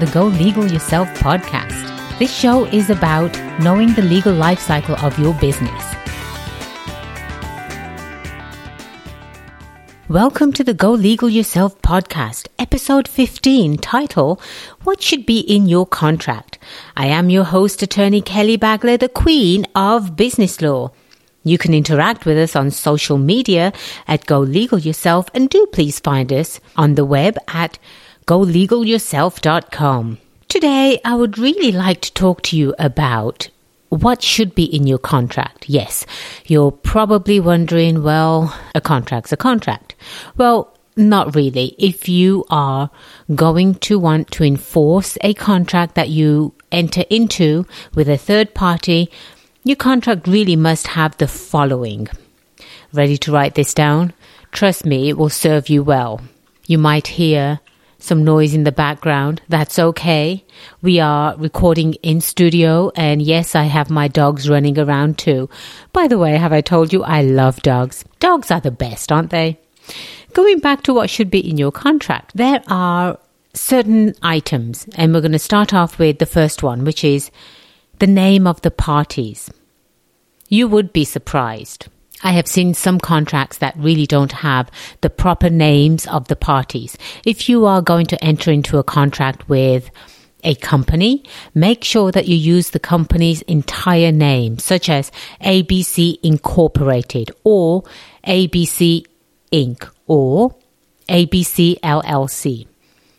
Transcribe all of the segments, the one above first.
the Go Legal Yourself podcast. This show is about knowing the legal life cycle of your business. Welcome to the Go Legal Yourself podcast, episode 15, title What Should Be in Your Contract? I am your host, attorney Kelly Bagla, the Queen of Business Law. You can interact with us on social media at Go Legal Yourself and do please find us on the web at golegalyourself.com. Today, I would really like to talk to you about what should be in your contract. Yes, you're probably wondering, well, a contract's a contract. Well, not really. If you are going to want to enforce a contract that you enter into with a third party, your contract really must have the following. Ready to write this down? Trust me, it will serve you well. You might hear some noise in the background. That's okay. We are recording in studio, and yes, I have my dogs running around too. By the way, have I told you I love dogs? Dogs are the best, aren't they? Going back to what should be in your contract, there are certain items, and we're going to start off with the first one, which is the name of the parties. You would be surprised I have seen some contracts that really don't have the proper names of the parties. If you are going to enter into a contract with a company, make sure that you use the company's entire name, such as ABC Incorporated or ABC Inc. or ABC LLC.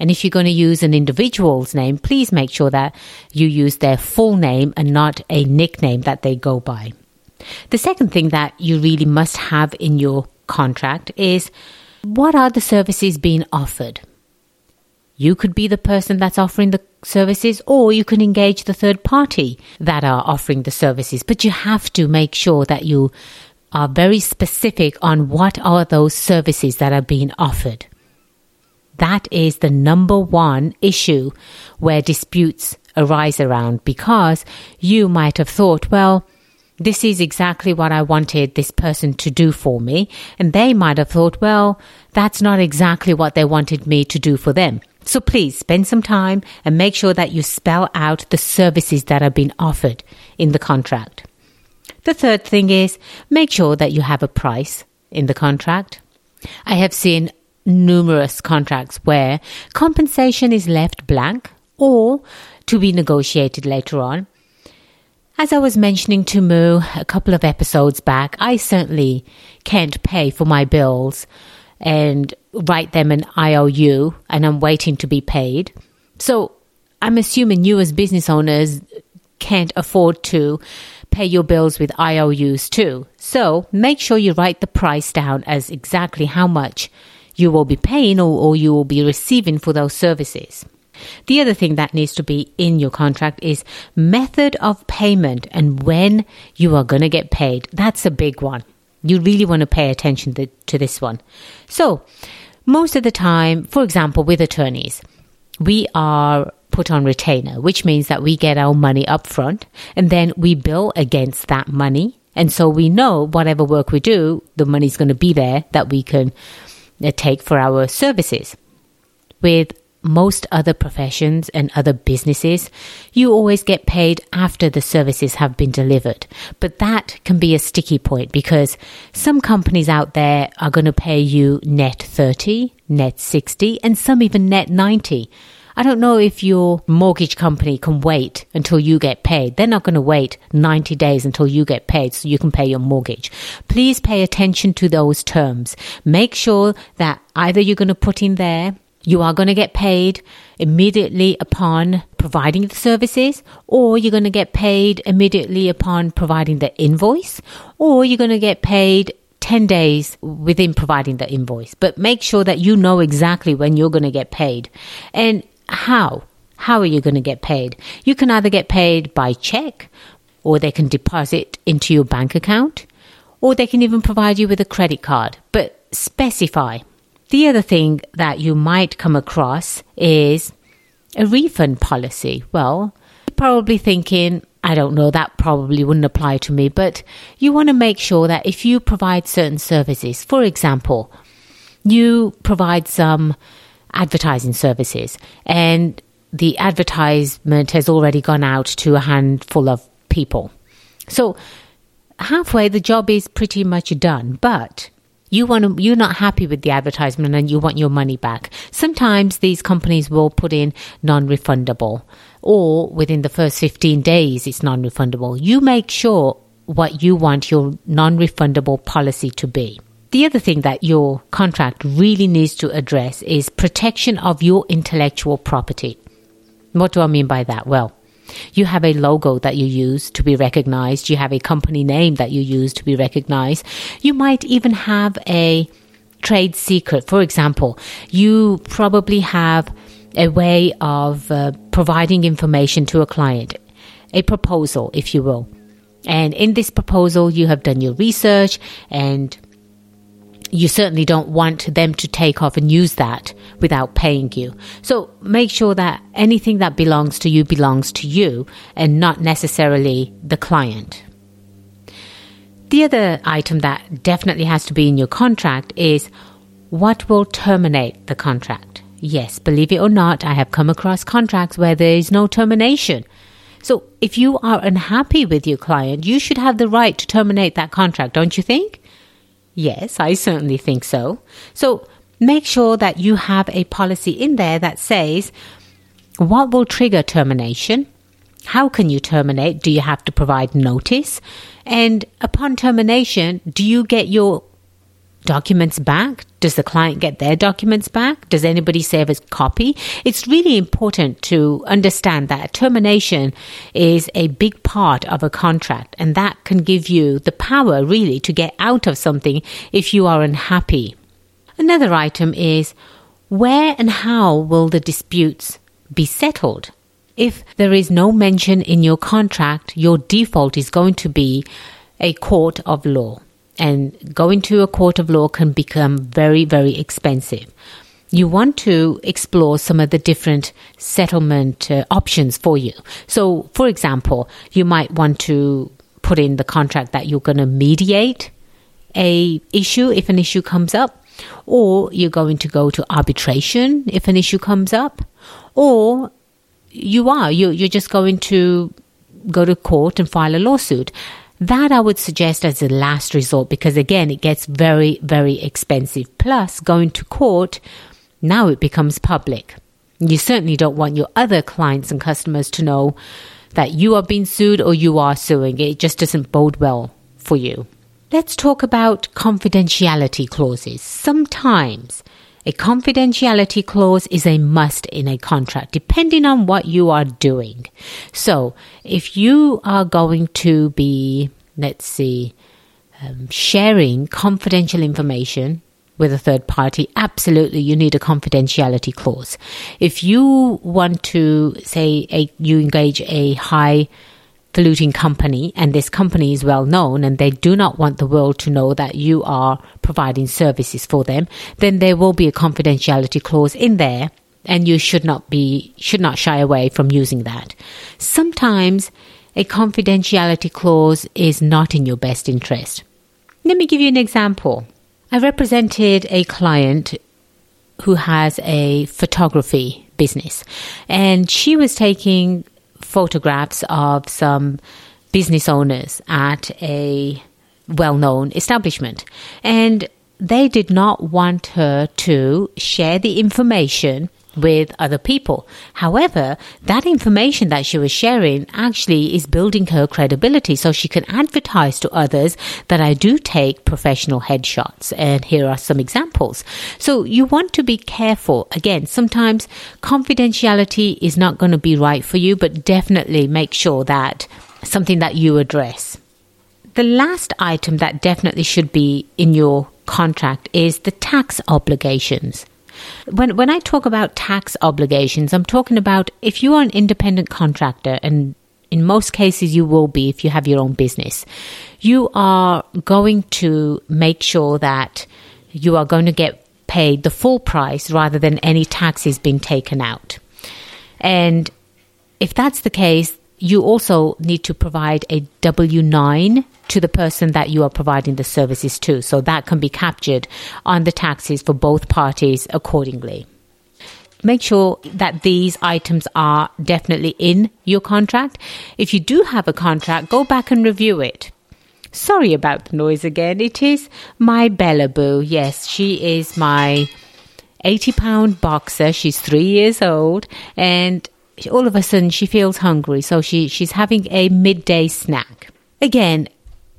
And if you're going to use an individual's name, please make sure that you use their full name and not a nickname that they go by. The second thing that you really must have in your contract is what are the services being offered? You could be the person that's offering the services, or you can engage the third party that are offering the services. But you have to make sure that you are very specific on what are those services that are being offered. That is the number one issue where disputes arise around because you might have thought, well, this is exactly what I wanted this person to do for me. And they might have thought, well, that's not exactly what they wanted me to do for them. So please spend some time and make sure that you spell out the services that are being offered in the contract. The third thing is make sure that you have a price in the contract. I have seen numerous contracts where compensation is left blank or to be negotiated later on. As I was mentioning to Moo a couple of episodes back, I certainly can't pay for my bills and write them an IOU and I'm waiting to be paid. So I'm assuming you as business owners can't afford to pay your bills with IOUs too. So make sure you write the price down as exactly how much you will be paying or, or you will be receiving for those services. The other thing that needs to be in your contract is method of payment and when you are going to get paid. That's a big one. You really want to pay attention to, this one. So, most of the time, for example, with attorneys, we are put on retainer, which means that we get our money up front and then we bill against that money. And so we know whatever work we do, the money's going to be there that we can uh, take for our services. With most other professions and other businesses, you always get paid after the services have been delivered. But that can be a sticky point because some companies out there are going to pay you net 30, net 60, and some even net 90. I don't know if your mortgage company can wait until you get paid. They're not going to wait 90 days until you get paid so you can pay your mortgage. Please pay attention to those terms. Make sure that either you're going to put in there you are going to get paid immediately upon providing the services, or you're going to get paid immediately upon providing the invoice, or you're going to get paid 10 days within providing the invoice. But make sure that you know exactly when you're going to get paid and how. How are you going to get paid? You can either get paid by check, or they can deposit into your bank account, or they can even provide you with a credit card. But specify the other thing that you might come across is a refund policy. Well, probably thinking, I don't know, that probably wouldn't apply to me, but you want to make sure that if you provide certain services, for example, you provide some advertising services and the advertisement has already gone out to a handful of people. So halfway the job is pretty much done, but you want to, you're not happy with the advertisement and you want your money back. Sometimes these companies will put in non-refundable or within the first 15 days it's non-refundable. You make sure what you want your non-refundable policy to be. The other thing that your contract really needs to address is protection of your intellectual property. What do I mean by that? Well, you have a logo that you use to be recognized. You have a company name that you use to be recognized. You might even have a trade secret. For example, you probably have a way of uh, providing information to a client, a proposal, if you will. And in this proposal, you have done your research and you certainly don't want them to take off and use that without paying you. So make sure that anything that belongs to you belongs to you and not necessarily the client. The other item that definitely has to be in your contract is what will terminate the contract. Yes, believe it or not, I have come across contracts where there is no termination. So if you are unhappy with your client, you should have the right to terminate that contract, don't you think? Yes, I certainly think so. So make sure that you have a policy in there that says what will trigger termination? How can you terminate? Do you have to provide notice? And upon termination, do you get your documents back? Does the client get their documents back? Does anybody save a copy? It's really important to understand that termination is a big part of a contract and that can give you the power really to get out of something if you are unhappy. Another item is where and how will the disputes be settled? If there is no mention in your contract, your default is going to be a court of law and going to a court of law can become very, very expensive. You want to explore some of the different settlement uh, options for you. So, for example, you might want to put in the contract that you're going to mediate a issue if an issue comes up, or you're going to go to arbitration if an issue comes up, or you are you you're just going to go to court and file a lawsuit. That I would suggest as a last resort because again, it gets very, very expensive. Plus, going to court, now it becomes public. You certainly don't want your other clients and customers to know that you are being sued or you are suing. It just doesn't bode well for you. Let's talk about confidentiality clauses. Sometimes a confidentiality clause is a must in a contract, depending on what you are doing. So, if you are going to be, let's see, um, sharing confidential information with a third party, absolutely you need a confidentiality clause. If you want to say a, you engage a high polluting company and this company is well known and they do not want the world to know that you are providing services for them, then there will be a confidentiality clause in there and you should not be should not shy away from using that. Sometimes a confidentiality clause is not in your best interest. Let me give you an example. I represented a client who has a photography business and she was taking photographs of some business owners at a well known establishment. And they did not want her to share the information with other people. However, that information that she was sharing actually is building her credibility so she can advertise to others that I do take professional headshots. And here are some examples. So you want to be careful. Again, sometimes confidentiality is not going to be right for you, but definitely make sure that something that you address. The last item that definitely should be in your contract is the tax obligations. When when I talk about tax obligations, I'm talking about if you are an independent contractor and in most cases you will be if you have your own business. You are going to make sure that you are going to get paid the full price rather than any taxes being taken out. And if that's the case, you also need to provide a W 9 to the person that you are providing the services to. So that can be captured on the taxes for both parties accordingly. make sure that these items are definitely in your contract. If you do have a contract, go back and review it. Sorry about the noise again. It is my Bella Boo. Yes, she is my 80 pound boxer. She's three years old and all of a sudden she feels hungry. So she, she's having a midday snack. Again,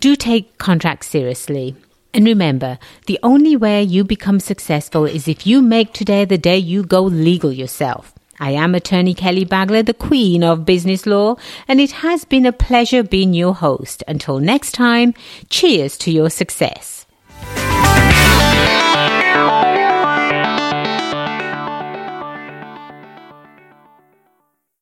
do take contracts seriously. And remember, the only way you become successful is if you make today the day you go legal yourself. I am attorney Kelly Bagla, the queen of business law, and it has been a pleasure being your host. Until next time, cheers to your success.